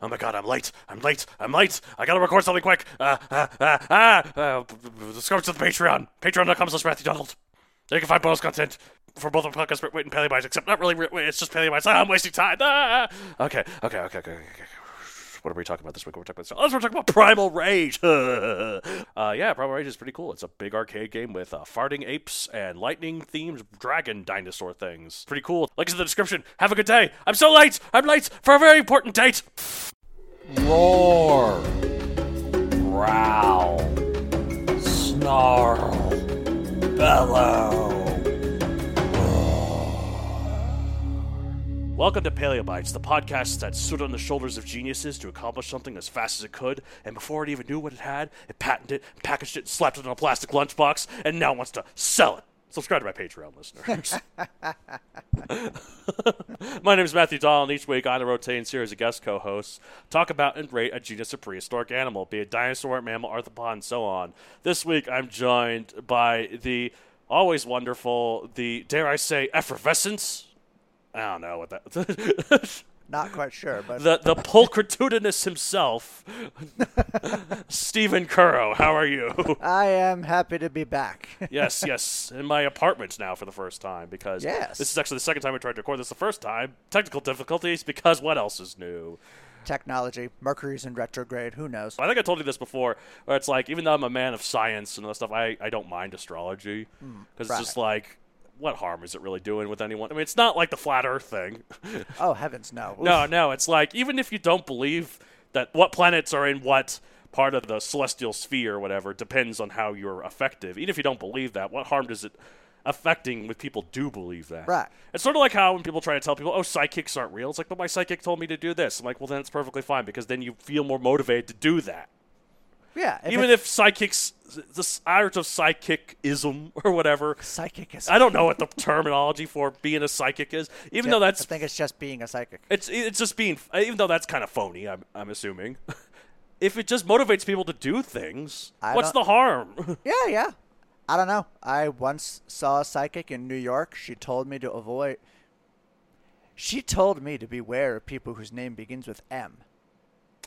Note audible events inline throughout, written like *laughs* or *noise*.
Oh my god, I'm late. I'm late. I'm late. I gotta record something quick. Uh, uh, uh, uh, uh, subscribe to the Patreon. Patreon.com slash Matthew Donald. There you can find bonus content for both the podcast Wait and Paleo Bites, except not really, it's just Paleo Bites. Ah, I'm wasting time. Ah! Okay, okay, okay, okay, okay. What are we talking about this week? We're talking about, oh, we're talking about Primal Rage. *laughs* uh, yeah, Primal Rage is pretty cool. It's a big arcade game with uh, farting apes and lightning themed dragon dinosaur things. Pretty cool. Links in the description. Have a good day. I'm so late. I'm late for a very important date. Roar. Growl. Snarl. Bellow. Welcome to Paleobites, the podcast that stood on the shoulders of geniuses to accomplish something as fast as it could, and before it even knew what it had, it patented it, packaged it, slapped it in a plastic lunchbox, and now wants to sell it. Subscribe to my Patreon, listeners. *laughs* my name is Matthew Dahl, and each week I on a rotating series of guest co-hosts talk about and rate a genus of prehistoric animal, be it dinosaur, mammal, arthropod, and so on. This week, I'm joined by the always wonderful, the dare I say, effervescence I don't know what that. *laughs* Not quite sure, but the the pulchritudinous himself, *laughs* Stephen Curro. How are you? *laughs* I am happy to be back. yes, yes, in my apartment now for the first time because yes. this is actually the second time we tried to record this. The first time, technical difficulties because what else is new? Technology, Mercury's in retrograde. Who knows? I think I told you this before. Where it's like, even though I'm a man of science and all that stuff, I, I don't mind astrology because mm, right. it's just like what harm is it really doing with anyone? I mean, it's not like the flat Earth thing. *laughs* oh heavens, no. no, no. It's like even if you don't believe that what planets are in what part of the celestial sphere or whatever depends on how you're effective. Even if you don't believe that, what harm does it affecting with people do believe that? Right. It's sort of like how when people try to tell people, "Oh, psychics aren't real." It's like, "But my psychic told me to do this." I'm like, "Well, then it's perfectly fine because then you feel more motivated to do that." Yeah. If Even if psychics, the art of psychicism *laughs* or whatever. Psychicism. I don't know what the terminology for being a psychic is. Even though that's. I think it's just being a psychic. It's it's just being. Even though that's kind of phony, I'm I'm assuming. *laughs* if it just motivates people to do things, I what's the harm? *laughs* yeah, yeah. I don't know. I once saw a psychic in New York. She told me to avoid. She told me to beware of people whose name begins with M.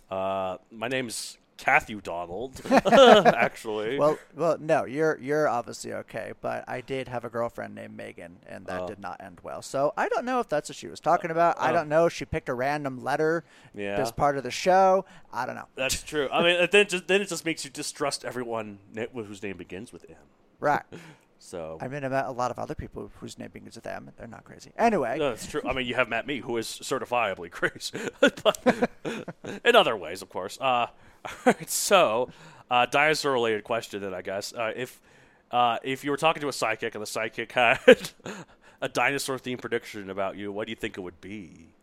Uh, my name's Kathy Donald, *laughs* *laughs* actually. Well, well, no, you're you're obviously okay, but I did have a girlfriend named Megan, and that uh, did not end well. So I don't know if that's what she was talking about. Uh, I don't know. She picked a random letter yeah. as part of the show. I don't know. That's true. I mean, then it just, then it just makes you distrust everyone whose name begins with M. Right. *laughs* So I mean, I met a lot of other people whose name begins with M. They're not crazy. Anyway, no, that's true. I mean, you have met me, who is certifiably crazy, but in other ways, of course. Uh, *laughs* all right, so uh, dinosaur-related question, then I guess uh, if uh, if you were talking to a psychic and the psychic *laughs* had a dinosaur-themed prediction about you, what do you think it would be,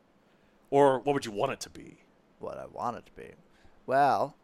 or what would you want it to be? What I want it to be, well,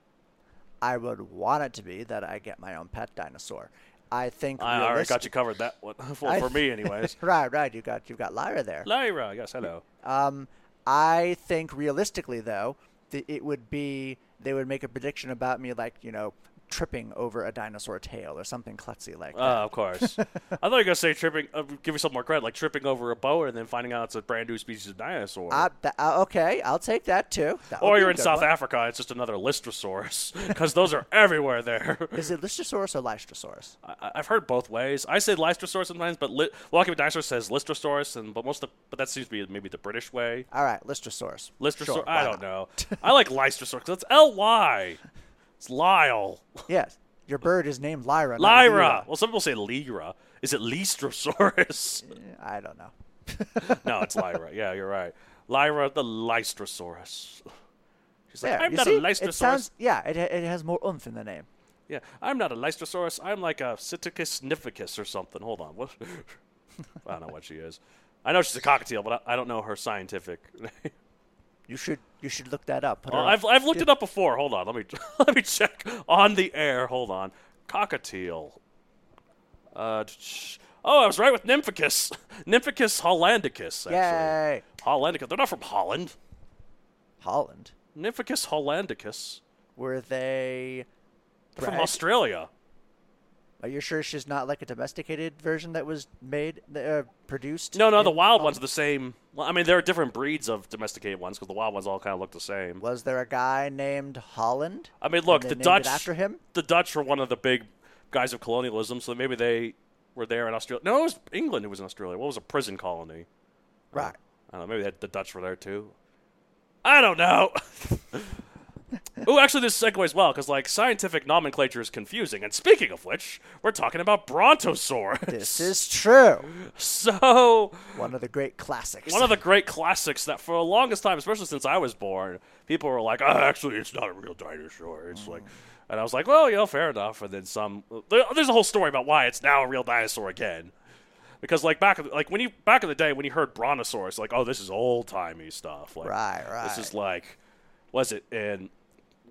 I would want it to be that I get my own pet dinosaur. I think I already got you covered that one *laughs* for, for me, anyways. right, right. You got you got Lyra there. Lyra, yes, hello. Um, I think realistically though, it would be they would make a prediction about me like you know tripping over a dinosaur tail or something klutzy like that. Oh, of course. *laughs* I thought you were going to say tripping, uh, give yourself more credit, like tripping over a boa and then finding out it's a brand new species of dinosaur. Uh, th- uh, okay, I'll take that too. That or you're in South one. Africa, it's just another Lystrosaurus, because *laughs* those are everywhere there. Is it Lystrosaurus or Lystrosaurus? I- have heard both ways. I say Lystrosaurus sometimes, but li- Walking with Dinosaurs says Lystrosaurus, and but most of, but that seems to be maybe the British way. All right, Lystrosaurus. Lystrosaurus, sure, I don't know. *laughs* I like Lystrosaurus because it's L Y. It's Lyle. Yes. Your bird is named Lyra. Lyra. Well, some people say Lyra. Is it Lystrosaurus? Eh, I don't know. *laughs* no, it's Lyra. Yeah, you're right. Lyra the Lystrosaurus. She's there, I'm you not see? a Lystrosaurus. It sounds, yeah, it, it has more oomph in the name. Yeah, I'm not a Lystrosaurus. I'm like a Psittacus nificus or something. Hold on, what? *laughs* I don't know what she is. I know she's a cockatiel, but I, I don't know her scientific. *laughs* You should you should look that up. well, I've I've looked it up before. Hold on, let me *laughs* let me check on the air. Hold on, cockatiel. Uh, oh, I was right with Nymphicus. *laughs* Nymphicus hollandicus. Actually. Yay! Hollandicus. They're not from Holland. Holland. Nymphicus hollandicus. Were they They're from? Australia. Are you sure she's not like a domesticated version that was made, uh, produced? No, no, the wild ones are the same. Well, I mean, there are different breeds of domesticated ones because the wild ones all kind of look the same. Was there a guy named Holland? I mean, look, the Dutch after him. The Dutch were one of the big guys of colonialism, so maybe they were there in Australia. No, it was England who was in Australia. What was a prison colony? Right. I don't know. Maybe they had- the Dutch were there too. I don't know. *laughs* *laughs* Oh, actually, this segues well because like scientific nomenclature is confusing. And speaking of which, we're talking about Brontosaurus. This is true. *laughs* so One of the great classics. one of the great classics that for the longest time, especially since I was born, people were like, "Oh, actually, it's not a real dinosaur." It's mm. like, and I was like, "Well, you know, fair enough." And then some. There's a whole story about why it's now a real dinosaur again. Because like back, like when you back in the day when you heard Brontosaurus, like, oh, this is old timey stuff. Like, Right, This is like, was it in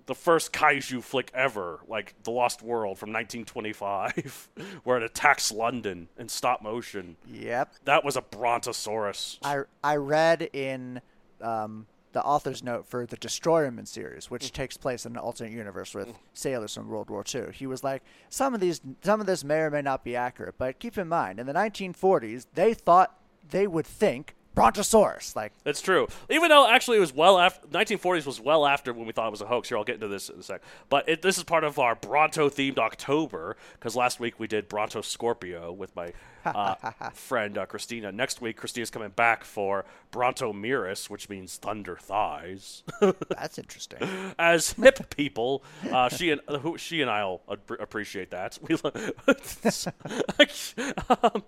the first kaiju flick ever, like The Lost World from 1925, *laughs* where it attacks London in stop motion? Yep. That was a Brontosaurus. I I read in um, the author's note for the Destroyermen series, which takes place in an alternate universe with sailors from World War II. He was like, some of these, some of this may or may not be accurate, but keep in mind, in the 1940s, they thought they would think Brontosaurus, like That's true. Even though actually it was well after 1940s was well after when we thought it was a hoax. Here, I'll get into this in a sec. But it, this is part of our Bronto themed October because last week we did Brontoscorpio with my *laughs* uh, friend uh, Christina. Next week, Christina's coming back for Brontomerus, which means thunder thighs. *laughs* that's interesting. As hip people, uh, she and uh, who, she and I'll ap- appreciate that. *laughs* We, um,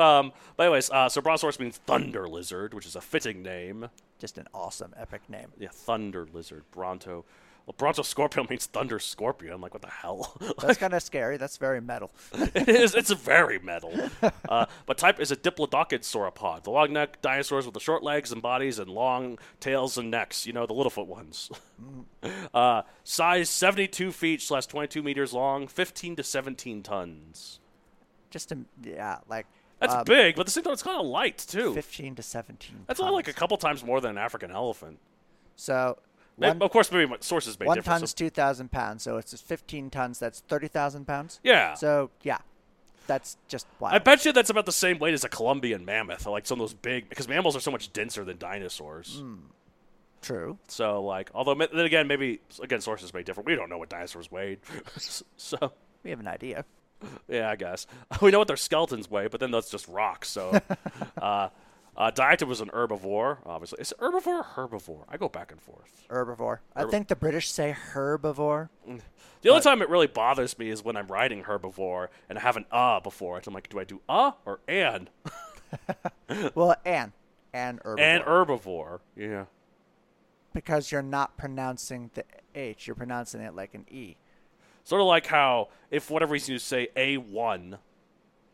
um, but anyways, uh, so Brontosaurus means thunder lizard, which is a fitting name. Just an awesome, epic name. Yeah, Thunder Lizard, Bronto. Well, Bronto Scorpion *laughs* means Thunder Scorpion. I'm like, what the hell? That's *laughs* kind of scary. That's very metal. *laughs* it is. It's very metal. Uh, but type is a diplodocid sauropod. The long neck dinosaurs with the short legs and bodies and long tails and necks. You know, the littlefoot ones. uh, size 72 feet slash 22 meters long, 15 to 17 tons. Just a, yeah, like That's um, big, but the same time, it's kind of light, too. 15 to 17. That's only like a couple times more than an African elephant. So one, of course, maybe my sources may one ton's so- 2,000 pounds. So it's 15 tons. That's 30,000 pounds. Yeah. So yeah, that's just wild. I bet you that's about the same weight as a Columbian mammoth, like some of those big, because mammals are so much denser than dinosaurs. True. So, like, although then again, maybe again sources may differ. We don't know what dinosaurs weighed, *laughs* so We have an idea. *laughs* yeah, I guess *laughs* we know what their skeletons weigh, but then that's just rocks. So, *laughs* uh, uh, Diatom was an herbivore, obviously. Is it herbivore or herbivore? I go back and forth. Herbivore. I think the British say herbivore. The only time it really bothers me is when I'm writing herbivore and I have an uh before it. I'm like, do I do uh or an? well, and and herbivore. And herbivore, yeah. because you're not pronouncing the H, you're pronouncing it like an E. Sort of like how, if for whatever reason you say a one,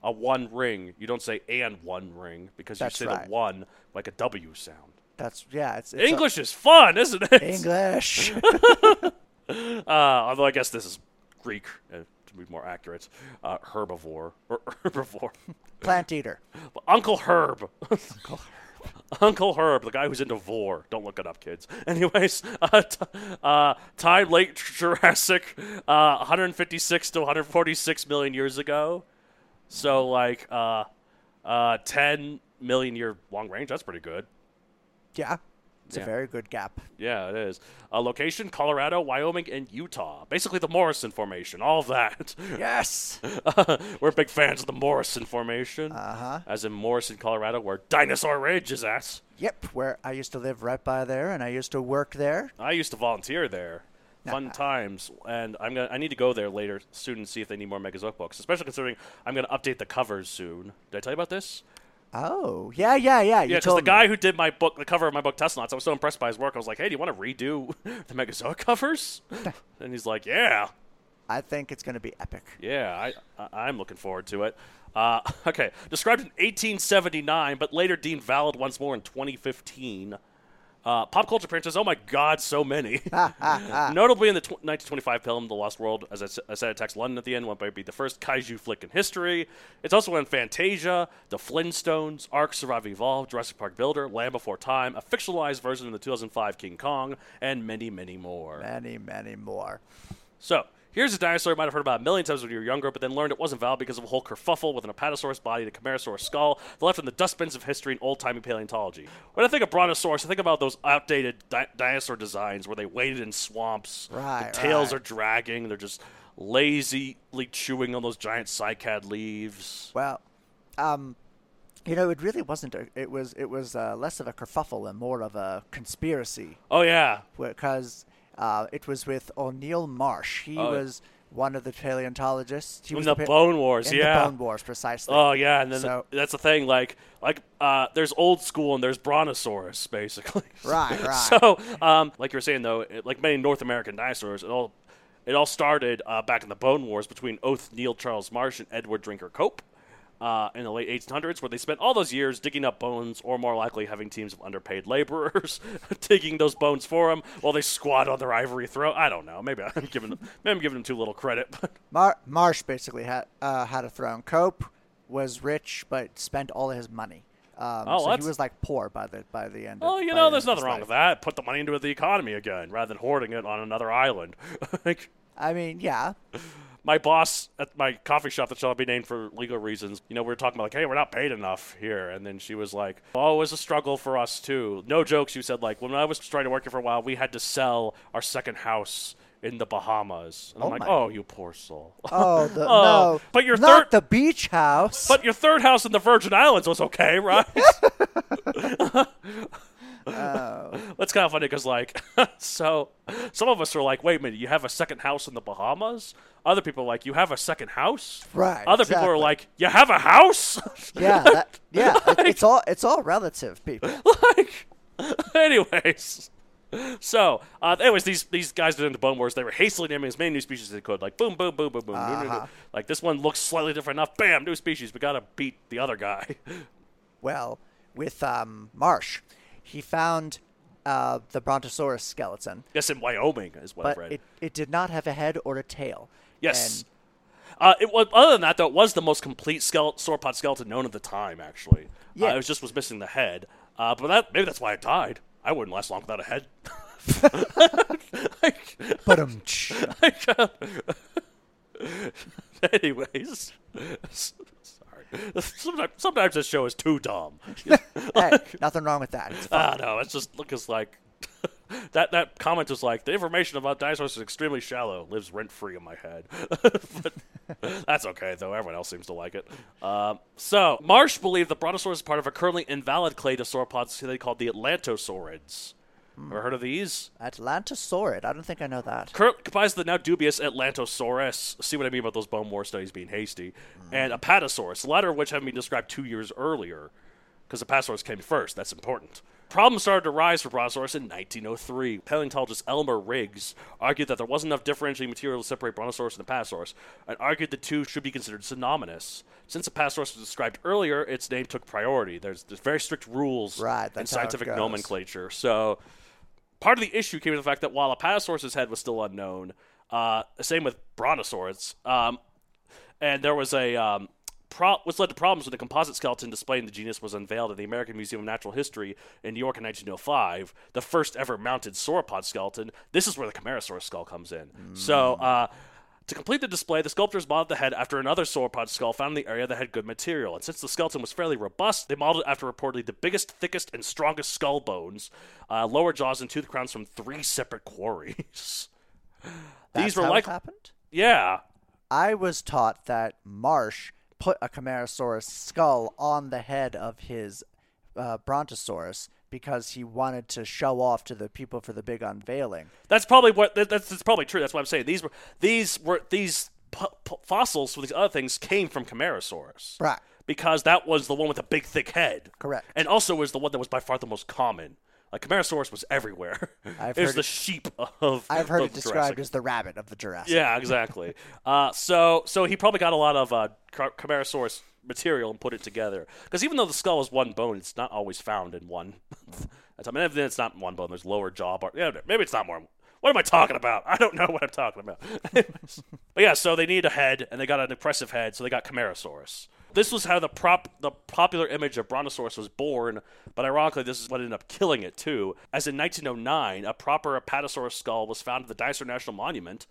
a one ring, you don't say and one ring because That's you say right. the one like a W sound. That's yeah. It's, it's a- English is fun, isn't it? English. *laughs* Uh, although I guess this is Greek uh, to be more accurate. Uh, herbivore or *laughs* herbivore. Plant eater. Uncle Herb. Uncle Herb, the guy who's into vor. Don't look it up, kids. *laughs* Anyways, uh, t- uh, time late Jurassic, uh, 156 to 146 million years ago. So, like, uh, uh, 10 million year long range. That's pretty good. Yeah. It's Yeah. a very good gap. Yeah, it is. Uh, location Colorado, Wyoming, and Utah. Basically, the Morrison Formation. All of that. Yes. *laughs* We're big fans of the Morrison Formation. Uh huh. As in Morrison, Colorado, where Dinosaur Ridge is at. Yep. Where I used to live right by there, and I used to work there. I used to volunteer there. Fun times, and I'm gonna. I need to go there later soon and see if they need more Megazoic books. Especially considering I'm gonna update the covers soon. Did I tell you about this? Oh, yeah, yeah, yeah. You Yeah, because the me. guy who did my book, the cover of my book, Tesla, I was so impressed by his work. I was like, "Hey, do you want to redo *laughs* the Megazoic covers?" *laughs* and he's like, "Yeah, I think it's going to be epic. yeah, I, I I'm looking forward to it." Uh, *laughs* okay, described in 1879, but later deemed valid once more in 2015. Uh, pop culture appearances. Oh my God, so many. *laughs* *laughs* Notably in the tw- 1925 film *The Lost World*, as I, s- I said, it attacks London at the end. What might be the first kaiju flick in history. It's also in Fantasia, The Flintstones, Ark: Survive Evolve, Jurassic Park Builder, Land Before Time, a fictionalized version of the 2005 King Kong, and many, many more. Many, many more. So, here's a dinosaur you might have heard about a million times when you were younger, but then learned it wasn't valid because of a whole kerfuffle with an Apatosaurus body and a Camarasaurus skull that left in the dustbins of history and old-timey paleontology. When I think of Brontosaurus, I think about those outdated di- dinosaur designs where they waded in swamps, Right, the tails right. are dragging, they're just lazily chewing on those giant cycad leaves. Well, um, you know, it really wasn't. A, it was. It was uh, less of a kerfuffle and more of a conspiracy Oh yeah, because uh, it was with Othniel Marsh. He Oh. was one of the paleontologists. He In was the pa- Bone Wars, in yeah. the Bone Wars, precisely. Oh yeah, and then So- that's the thing. Like, like uh, there's old school and there's Brontosaurus, *laughs* basically. Right, right. So, um, like you were saying though, it, like many North American dinosaurs, it all it all started uh, back in the Bone Wars between Othniel Charles Marsh and Edward Drinker Cope. Uh, in the late 1800s, where they spent all those years digging up bones, or more likely having teams of underpaid laborers *laughs* digging those bones for them while they squat on their ivory throne. I don't know. Maybe *laughs* I'm giving them, maybe I'm giving them too little credit. But *laughs* Mar- Marsh basically had uh, had a throne. Cope was rich but spent all his money. Um, Oh, so that's- he was like poor by the by the end. Oh, of, you know, the there's nothing wrong life. with that. Put the money into the economy again, rather than hoarding it on another island. like I mean, yeah, my boss at my coffee shop that shall be named for legal reasons. You know, we were talking about like, hey, we're not paid enough here, and then she was like, oh, it was a struggle for us too. No jokes. She said like, when I was trying to work here for a while, we had to sell our second house in the Bahamas. And I'm Oh like, my- oh, you poor soul. *laughs* Oh, the, *laughs* Oh, no! but your not third- the beach house. But your third house in the Virgin Islands was okay, right? *laughs* *laughs* That's kind of funny because, like, *laughs* so some of us are like, wait a minute, you have a second house in the Bahamas? Other people are like, you have a second house? Right, Other people are like, you have a house? *laughs* yeah, that, yeah, it- it's all it's all relative, people. like, anyways. So, uh, anyways, these these guys did into Bone Wars. They were hastily naming as many new species as they could. Like, boom, boom, boom, boom, boom. new, new, new. Uh-huh. Like, this one looks slightly different enough. Bam, new species. We gotta beat the other guy. Well, with um, Marsh, he found uh, the Brontosaurus skeleton, yes, in Wyoming is what I've but read. it, it did not have a head or a tail. Yes. And Uh, it was, other than that, though, it was the most complete skeleton, sauropod skeleton known at the time. Actually, Yeah. uh, it was just was missing the head. Uh, but that maybe that's why it died. I wouldn't last long without a head. *laughs* but um, *laughs* uh, *laughs* anyways. *laughs* Sometimes, sometimes this show is too dumb. *laughs* hey, nothing wrong with that. It's. Ah, no, it's just look as like *laughs* that. That comment was like the information about dinosaurs is extremely shallow. Lives rent free in my head, but that's okay though. Everyone else seems to like it. Um, so Marsh believed the Brontosaurus is part of a currently invalid clade of sauropods they called the Atlantosaurids. Ever heard of these? Atlantosaurid. I don't think I know that. Comprised of the now dubious Atlantosaurus. See what I mean about those bone war studies being hasty, mm. and Apatosaurus, the latter of which having been described two years earlier, because Apatosaurus came first. That's important. Problems started to rise for Brontosaurus in 1903. Paleontologist Elmer Riggs argued that there wasn't enough differentiating material to separate Brontosaurus and Apatosaurus, and argued the two should be considered synonymous. Since Apatosaurus was described earlier, its name took priority. There's, there's very strict rules Right, in that's how it scientific nomenclature. So part of the issue came from the fact that while Apatosaurus' head was still unknown, uh, same with Brontosaurus, um, and there was a um, pro- which led to problems when the composite skeleton displaying the genus was unveiled at the American Museum of Natural History in New York in 1905, the first ever mounted sauropod skeleton. This is where the Camarasaurus skull comes in. So. Uh, to complete the display, the sculptors modeled the head after another sauropod skull found in the area that had good material. And since the skeleton was fairly robust, they modeled it after reportedly the biggest, thickest, and strongest skull bones, uh, lower jaws, and tooth crowns from three separate quarries. That's These were how like, it happened. yeah, I was taught that Marsh put a Camarasaurus skull on the head of his uh, Brontosaurus because he wanted to show off to the people for the big unveiling. That's probably what. That's, that's probably true. That's what I'm saying. These were these were these p- p- fossils for these other things came from Camarasaurus. Right. because that was the one with the big thick head. Correct. And also was the one that was by far the most common. Like Camarasaurus was everywhere. *laughs* I've it was heard the it- sheep of. I've heard of it described Jurassic. as the rabbit of the Jurassic. Yeah, exactly. *laughs* uh, so so he probably got a lot of uh, Camarasaurus material and put it together. Because even though the skull is one bone, it's not always found in one. *laughs* I mean, it's not one bone. There's lower jaw bar. Yeah, maybe it's not more. What am I talking about? *laughs* I don't know what I'm talking about. *laughs* But yeah, so they need a head, and they got an impressive head, so they got Camarasaurus. This was how the prop the popular image of Brontosaurus was born, but ironically, this is what ended up killing it too. As in 1909, a proper Apatosaurus skull was found at the Dinosaur National Monument,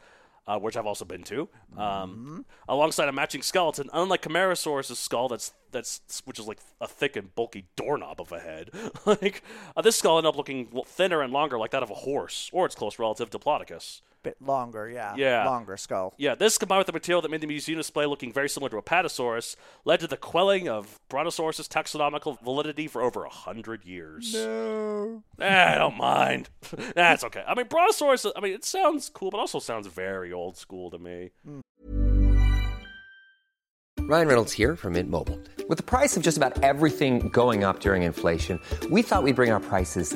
uh, which I've also been to, um, alongside a matching skeleton. Unlike Camarasaurus' skull, that's that's which is like a thick and bulky doorknob of a head. *laughs* like uh, this skull ended up looking thinner and longer, like that of a horse, or its close relative Diplodocus. Bit longer, yeah. Yeah. Longer skull. Yeah, this combined with the material that made the museum display looking very similar to Apatosaurus led to the quelling of Brontosaurus' taxonomical validity for over a hundred years. No. Eh, I don't mind. *laughs* That's okay. I mean, Brontosaurus, I mean, it sounds cool, but also sounds very old school to me. Ryan Reynolds here from Mint Mobile. With the price of just about everything going up during inflation, we thought we'd bring our prices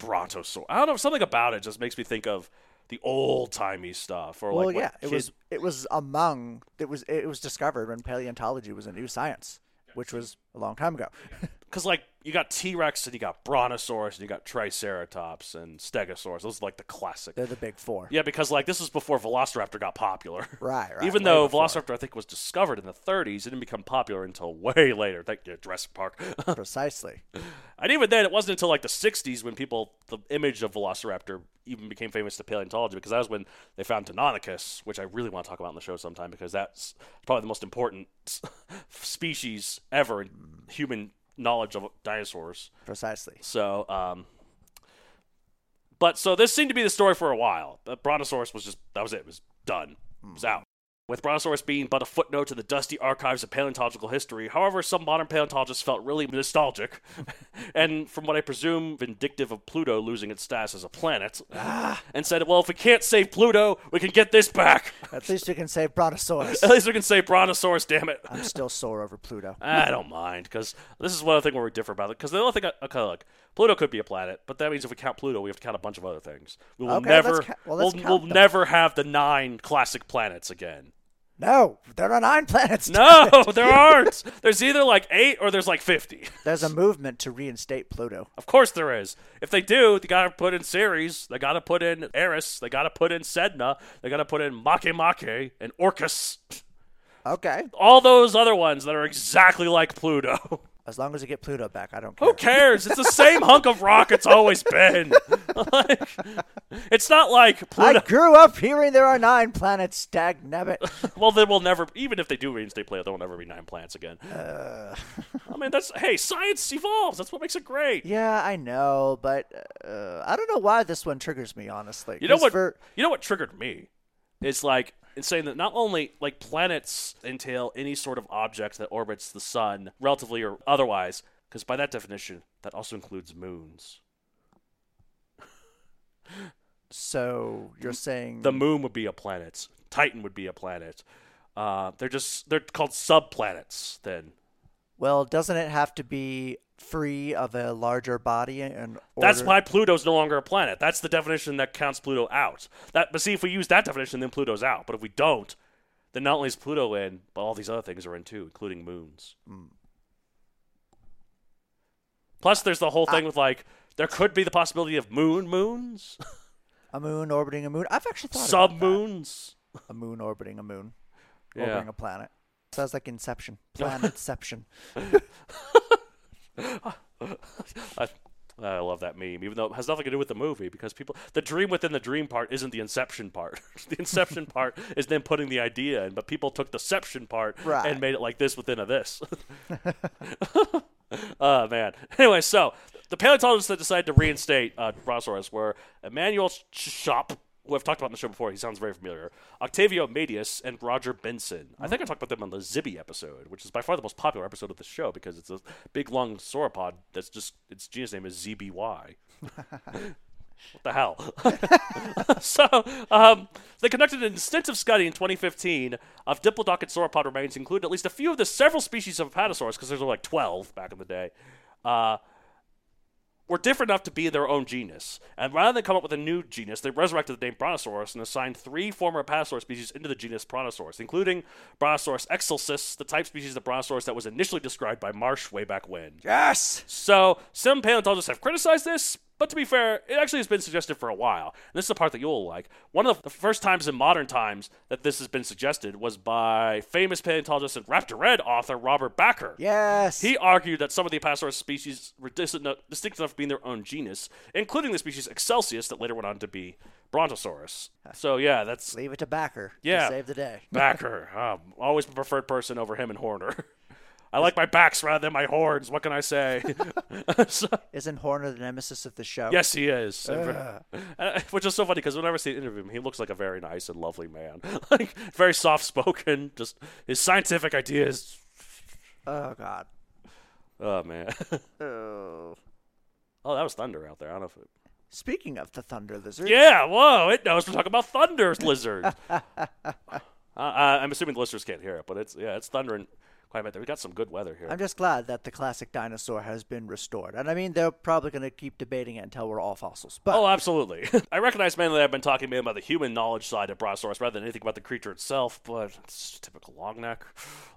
Brontosaurus. I don't know. Something about it just makes me think of the old timey stuff. Or Well, like yeah, it kid- was it was among it was it was discovered when paleontology was a new science, which was a long time ago. because like you got T Rex and you got Brontosaurus and you got Triceratops and Stegosaurus. Those are like the classic. They're the big four. Yeah, because like this was before Velociraptor got popular. *laughs* Right, right, Even though before. Velociraptor I think was discovered in the 30s, it didn't become popular until way later. Thank you, Jurassic Park. *laughs* Precisely. and even then, it wasn't until like the 60s when people the image of Velociraptor even became famous to paleontology because that was when they found Deinonychus, which I really want to talk about in the show sometime because that's probably the most important *laughs* species ever in human knowledge of dinosaurs. Precisely. So, um, but so this seemed to be the story for a while. The Brontosaurus was just that was it. It was done. It was out. With Brontosaurus being but a footnote to the dusty archives of paleontological history, however, some modern paleontologists felt really nostalgic, *laughs* and from what I presume, vindictive of Pluto losing its status as a planet, ah. and said, "Well, if we can't save Pluto, we can get this back. At least we can save Brontosaurus. *laughs* At least we can save Brontosaurus. Damn it." I'm still sore over Pluto. *laughs* I don't mind because this is one other thing where we differ about it. Because the other thing, I, okay, look, Pluto could be a planet, but that means if we count Pluto, we have to count a bunch of other things. We will Okay, never, ca- well, we'll, we'll never have the nine classic planets again. No, there are nine planets. No, *laughs* there aren't. There's either like eight or there's like fifty. There's a movement to reinstate Pluto. Of course there is. If they do, they gotta put in Ceres, they gotta put in Eris, they gotta put in Sedna, they gotta put in Makemake and Orcus. Okay. All those other ones that are exactly like Pluto. *laughs* As long as you get Pluto back, I don't care. Who cares? It's the same hunk of rock it's always been. *laughs* Like, it's not like Pluto. I grew up hearing there are nine planets, dag nabbit. *laughs* Well, there will never, even if they do reinstate Pluto, there will never be nine planets again. Uh. I mean, that's hey, science evolves. That's what makes it great. yeah, I know, but uh, I don't know why this one triggers me, honestly. You know what? For, You know what triggered me? It's like it's saying that not only like planets entail any sort of object that orbits the sun, relatively or otherwise, because by that definition, that also includes moons. so you're saying The moon would be a planet. Titan would be a planet. Uh, they're just they're called subplanets. Then well, doesn't it have to be free of a larger body and that's why Pluto's no longer a planet. That's the definition that counts Pluto out. That but see if we use that definition, then Pluto's out. But if we don't, then not only is Pluto in, but all these other things are in too, including moons. Hmm. Plus, there's the whole thing with like there could be the possibility of moon moons, A moon orbiting a moon. I've actually thought sub moons. A moon orbiting a moon. Yeah. Orbiting a planet. Sounds like Inception. *laughs* Planetception. I, I love that meme, even though it has nothing to do with the movie because people the dream within the dream part isn't the inception part. *laughs* the inception *laughs* part is them putting the idea in, but people took the deception part Right. and made it like this within a this. oh man. Anyway, so the paleontologists that decided to reinstate uh, Brontosaurus were Emanuel Tschopp, who I've talked about in the show before. He sounds very familiar. Octávio Mateus and Roger Benson. I think I talked about them on the Zibby episode, which is by far the most popular episode of the show because it's a big long sauropod that's just its genus name is ZBY. *laughs* What the hell? *laughs* so, um, they conducted an extensive study in 2015 of diplodocid sauropod remains, including at least a few of the several species of Apatosaurus, because there's like 12 back in the day, uh, were different enough to be their own genus. And rather than come up with a new genus, they resurrected the name Brontosaurus and assigned three former Apatosaurus species into the genus Brontosaurus, including Brontosaurus excelsis, the type species of Brontosaurus that was initially described by Marsh way back when. yes! So some paleontologists have criticized this, but to be fair, it actually has been suggested for a while. And this is the part that you'll like. One of the first times in modern times that this has been suggested was by famous paleontologist and Raptor Red author Robert Bakker. Yes! He argued that some of the Apatosaurus species were distinct enough to be their own genus, including the species Excelsius that later went on to be Brontosaurus. So yeah, that's Leave it to Bakker Yeah. to save the day. Bakker. *laughs* Um, always the preferred person over him and Horner. *laughs* I like my backs rather than my horns. What can I say? *laughs* *laughs* So- Isn't Horner the nemesis of the show? Yes, he is. Uh, *laughs* which is so funny because whenever I see an interview him, he looks like a very nice and lovely man. like very soft spoken. Just his scientific ideas. Oh, God. Oh man. Oh. oh, that was thunder out there. I don't know if it. Speaking of the Thunder Lizard. Yeah. Whoa! It knows we're talking about thunder lizard. uh, uh, I'm assuming the listeners can't hear it, but it's yeah, it's thundering quite a bit. there. We got some good weather here. I'm just glad that the classic dinosaur has been restored. And I mean, they're probably going to keep debating it until we're all fossils. But Oh, absolutely. *laughs* I recognize mainly that I've been talking mainly about the human knowledge side of Brontosaurus rather than anything about the creature itself, but it's typical long neck.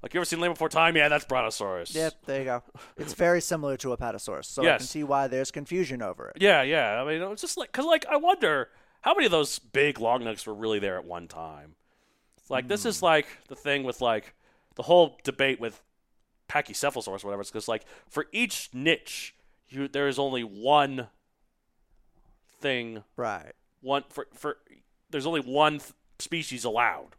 Like, you ever seen Land Before Time? Yeah, that's Brontosaurus. Yep, there you go. It's very similar to Apatosaurus, so I can see why there's confusion over it. Yeah, yeah. I mean, it's just like, because, like, I wonder how many of those big long necks were really there at one time? It's like, this is hmm. like the thing with, like, the whole debate with Pachycephalosaurus or whatever. It's because, like, for each niche, you there is only one thing Right. one for for there's only one th- species allowed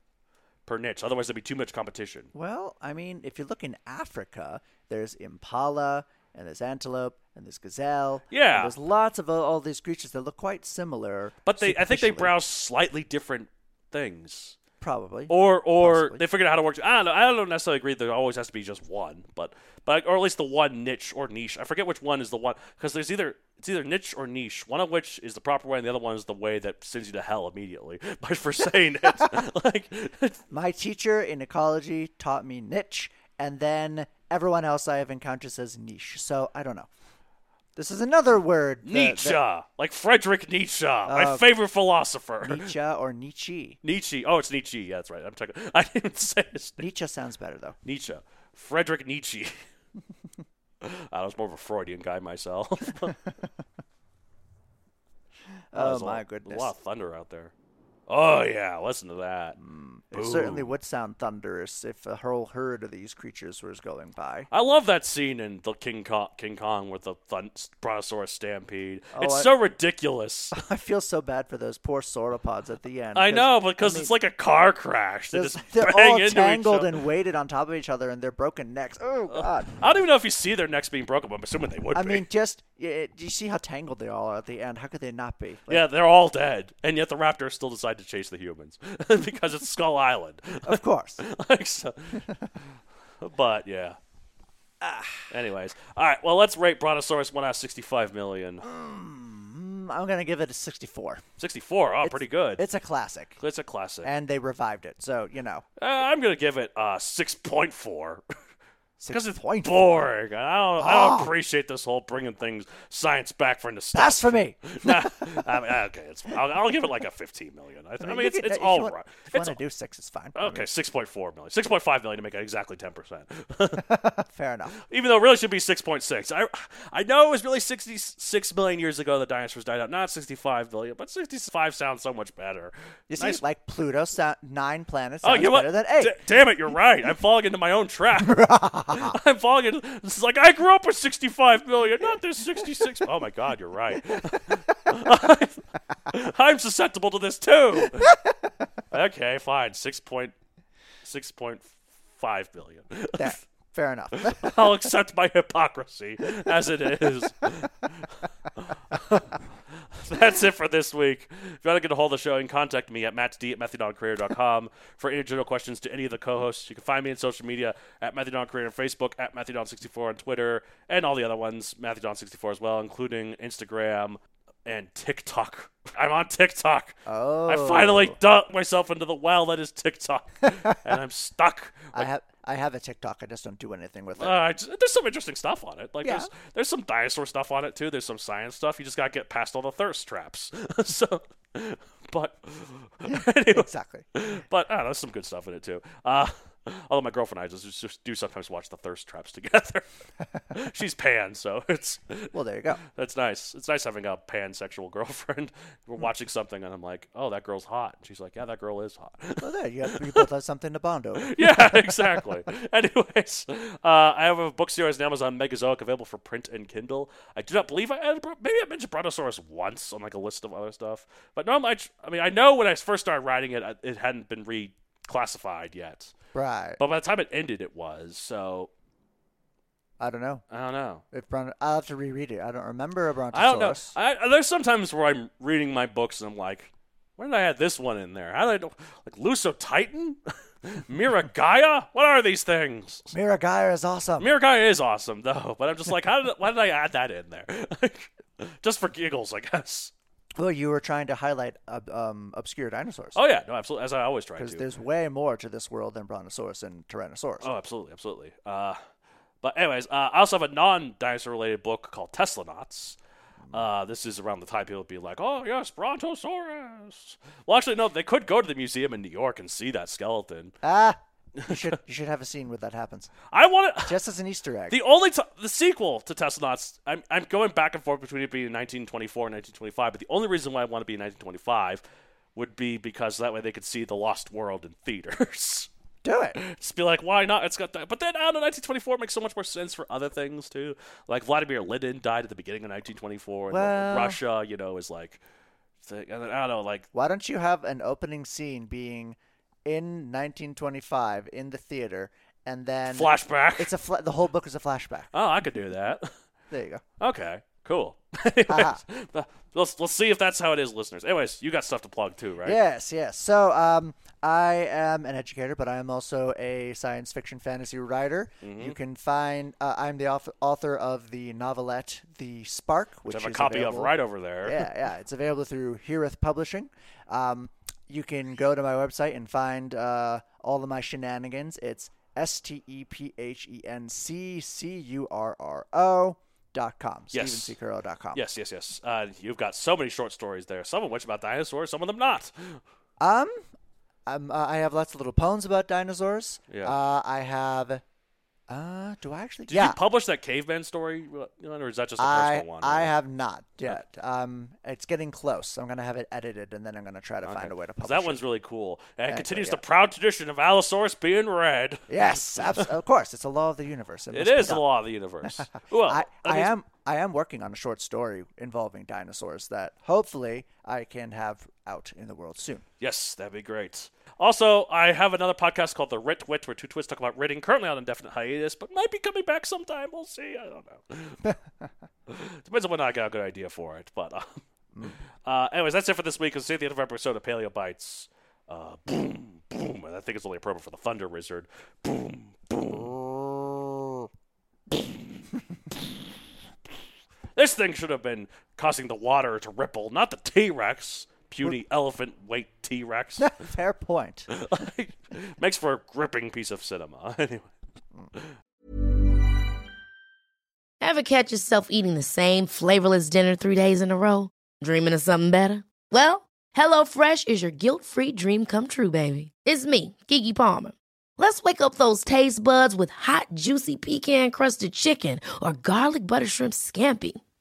per niche. Otherwise, there'd be too much competition. Well, I mean, if you look in Africa, there's impala and there's antelope and there's gazelle. Yeah. there's lots of all, all these creatures that look quite similar. But they, I think they browse slightly different things, Probably. or or Possibly. they figured out how to work. I don't know. I don't necessarily agree. There always has to be just one, but but or at least the one niche or niche. I forget which one is the one because there's either it's either niche or niche. One of which is the proper way, and the other one is the way that sends you to hell immediately *laughs* But for saying it. *laughs* like My teacher in ecology taught me niche, and then everyone else I have encountered says niche. So I don't know. This is another word. that- Nietzsche, that- like Frederick Nietzsche, my Uh, favorite philosopher. Nietzsche or Nietzsche. Nietzsche. Oh, it's Nietzsche. Yeah, that's right. I'm checking. *laughs* I didn't say his name. Nietzsche sounds better though. Nietzsche. Frederick Nietzsche. *laughs* I was more of a Freudian guy myself. *laughs* Oh a my lot- goodness. A lot of thunder out there. Oh yeah, listen to that. It certainly would sound thunderous if a whole herd of these creatures was going by. I love that scene in the King Kong, King Kong with the thun- Brontosaurus stampede. Oh, it's Oh, I- so ridiculous. *laughs* I feel so bad for those poor sauropods at the end. I know because I it's like a car crash. They they're- just *laughs* they're bang all into tangled and weighted on top of each other, and their broken necks. Oh God! I don't even know if you see their necks being broken, but I'm assuming they would I be. mean, just do you see how tangled they all are at the end? How could they not be? Like, yeah, they're all dead, and yet the raptors still decide to chase the humans *laughs* because it's Skull Island. Of course. *laughs* like so. *laughs* but yeah. Anyways, all right. Well, let's rate Brontosaurus one out of sixty-five million. Mm, I'm gonna give it a 64. Sixty-four. Oh, It's- pretty good. It's a classic, It's a classic. and they revived it. So you know, Uh, I'm gonna give it uh six point four. *laughs* Because it's 6.4. boring. I don't, I don't Oh. appreciate this whole bringing things science back for nostalgia. That's for me. *laughs* nah, I mean, okay, it's, I'll, I'll give it like a 15 million. I, th- I mean, it's, it's if all you want, right. If you want to do six, it's fine. okay. 6.4 million, 6.5 million to make it exactly 10 percent. *laughs* Fair enough. *laughs* Even though it really should be 6.6. I I know it was really 66 million years ago the dinosaurs died out, not 65 million, but 65 sounds so much better. You see, like Pluto, nine planets Oh, you know what? better than eight. D- damn it, you're right. I'm falling into my own trap. *laughs* I'm falling into. This is like I grew up with 65 million, not this 66. Oh my God, you're right. *laughs* I'm susceptible to this too. Okay, fine. Six point six point five billion. There. Fair enough. *laughs* I'll accept my hypocrisy as it is. *laughs* That's it for this week. If you want to get a hold of the show, you can contact me at mattd at methodoncareer.com for any general questions to any of the co-hosts. You can find me on social media at Methadon on Facebook, at Methadon64 on Twitter, and all the other ones, Methadon64 as well, including Instagram and TikTok. *laughs* I'm on TikTok. Oh. I finally oh. dunked myself into the well that is TikTok, *laughs* and I'm stuck. I have I have a TikTok. I just don't do anything with it. Uh, there's some interesting stuff on it. Like Yeah. there's there's some dinosaur stuff on it too. There's some science stuff. You just gotta get past all the thirst traps. *laughs* so, but *laughs* anyway, exactly. but I don't know, there's some good stuff in it too. Uh, *laughs* although my girlfriend and I just, just do sometimes watch the thirst traps together. *laughs* She's pan, so it's Well, there you go. that's nice. It's nice having a pansexual girlfriend. We're *laughs* watching something and I'm like, oh, that girl's hot. And she's like, yeah, that girl is hot. Well, there you, got, you both have something to bond over. yeah, exactly. Anyways, uh, I have a book series on Amazon Megazoic available for print and Kindle. I do not believe I maybe I mentioned Brontosaurus once on like a list of other stuff, but no, I, I mean, I know when I first started writing it, it hadn't been reclassified yet. Right. But by the time it ended, it was. So I don't know. I don't know. If Bron- I'll have to reread it. I don't remember a Brontosaurus. I don't know. I, there's sometimes where I'm reading my books and I'm like, where did I add this one in there? How did I know? Like Lusotitan? *laughs* Miragaia? What are these things? Miragaia is awesome. Miragaia is awesome though, but I'm just like, how did why did I add that in there? *laughs* just for giggles, I guess. Well, you were trying to highlight ob- um, obscure dinosaurs. Oh yeah, no, absolutely. As I always try to. Because there's way more to this world than Brontosaurus and Tyrannosaurus. Oh, absolutely, absolutely. Uh, but anyways, uh, I also have a non-dinosaur related book called Teslanauts. Uh, this is around the time people would be like, "Oh yes, Brontosaurus." Well, actually, no. They could go to the museum in New York and see that skeleton. Ah, you should you should have a scene where that happens, *laughs* I want it *laughs* just as an Easter egg. The only t- the sequel to Teslanauts, I'm I'm going back and forth between it being 1924 and 1925, but the only reason why I want to be in 1925 would be because that way they could see the Lost World in theaters. *laughs* Do it. Just be like, why not? It's got that. But then, I don't know, 1924 makes so much more sense for other things, too. Like, Vladimir Lenin died at the beginning of 1924, and Well- Russia, you know, is like. Thing. And then, I don't know, like. Why don't you have an opening scene being in 1925 in the theater, and then Flashback. It's a fla- the whole book is a flashback. Oh, I could do that. There you go. Okay, cool. *laughs* Anyways, Aha. let's, let's see if that's how it is, listeners. Anyways, you got stuff to plug, too, right? Yes, yes. So, um, I am an educator, but I am also a science fiction fantasy writer. Mm-hmm. You can find uh, I'm the author of the novelette The Spark, which Which I have a is copy available- of right over there. yeah, yeah. It's available through Heareth Publishing. Um, you can go to my website and find uh, all of my shenanigans. It's S T E P H E N C C U R R O dot com. Yes. Dot com. Yes, yes, yes. Uh, you've got so many short stories there. Some of which about dinosaurs, some of them not. Um, um, uh, I have lots of little poems about dinosaurs. Yeah. Uh, I have. Uh, do I actually? Did yeah. you publish that caveman story, or is that just a I personal one? I have not yet. Um, it's getting close. I'm gonna have it edited, and then I'm gonna try to find a way to publish. that it. one's really cool. And it continues yeah. the proud tradition of Allosaurus being read. Yes, abs- of course. It's a law of the universe. It must be the law of the universe. *laughs* well, I, I means- am I am working on a short story involving dinosaurs that hopefully I can have out in the world soon. Yes, that'd be great. Also, I have another podcast called The Writ Wit, where two twits talk about writing, currently on indefinite hiatus, but might be coming back sometime. We'll see. I don't know. *laughs* Depends on when I got a good idea for it. But, um, uh, anyways, that's it for this week. It's the end of our episode of Paleo Bites. Uh, boom, boom. And I think it's only appropriate for the Thunder Wizard. Boom, boom. *laughs* this thing should have been causing the water to ripple, not the T Rex. Puny elephant weight T Rex. Fair point. *laughs* Makes for a gripping piece of cinema. *laughs* anyway. Ever catch yourself eating the same flavorless dinner three days in a row? Dreaming of something better? Well, HelloFresh is your guilt-free dream come true, baby. It's me, Keke Palmer. Let's wake up those taste buds with hot, juicy pecan-crusted chicken or garlic butter shrimp scampi.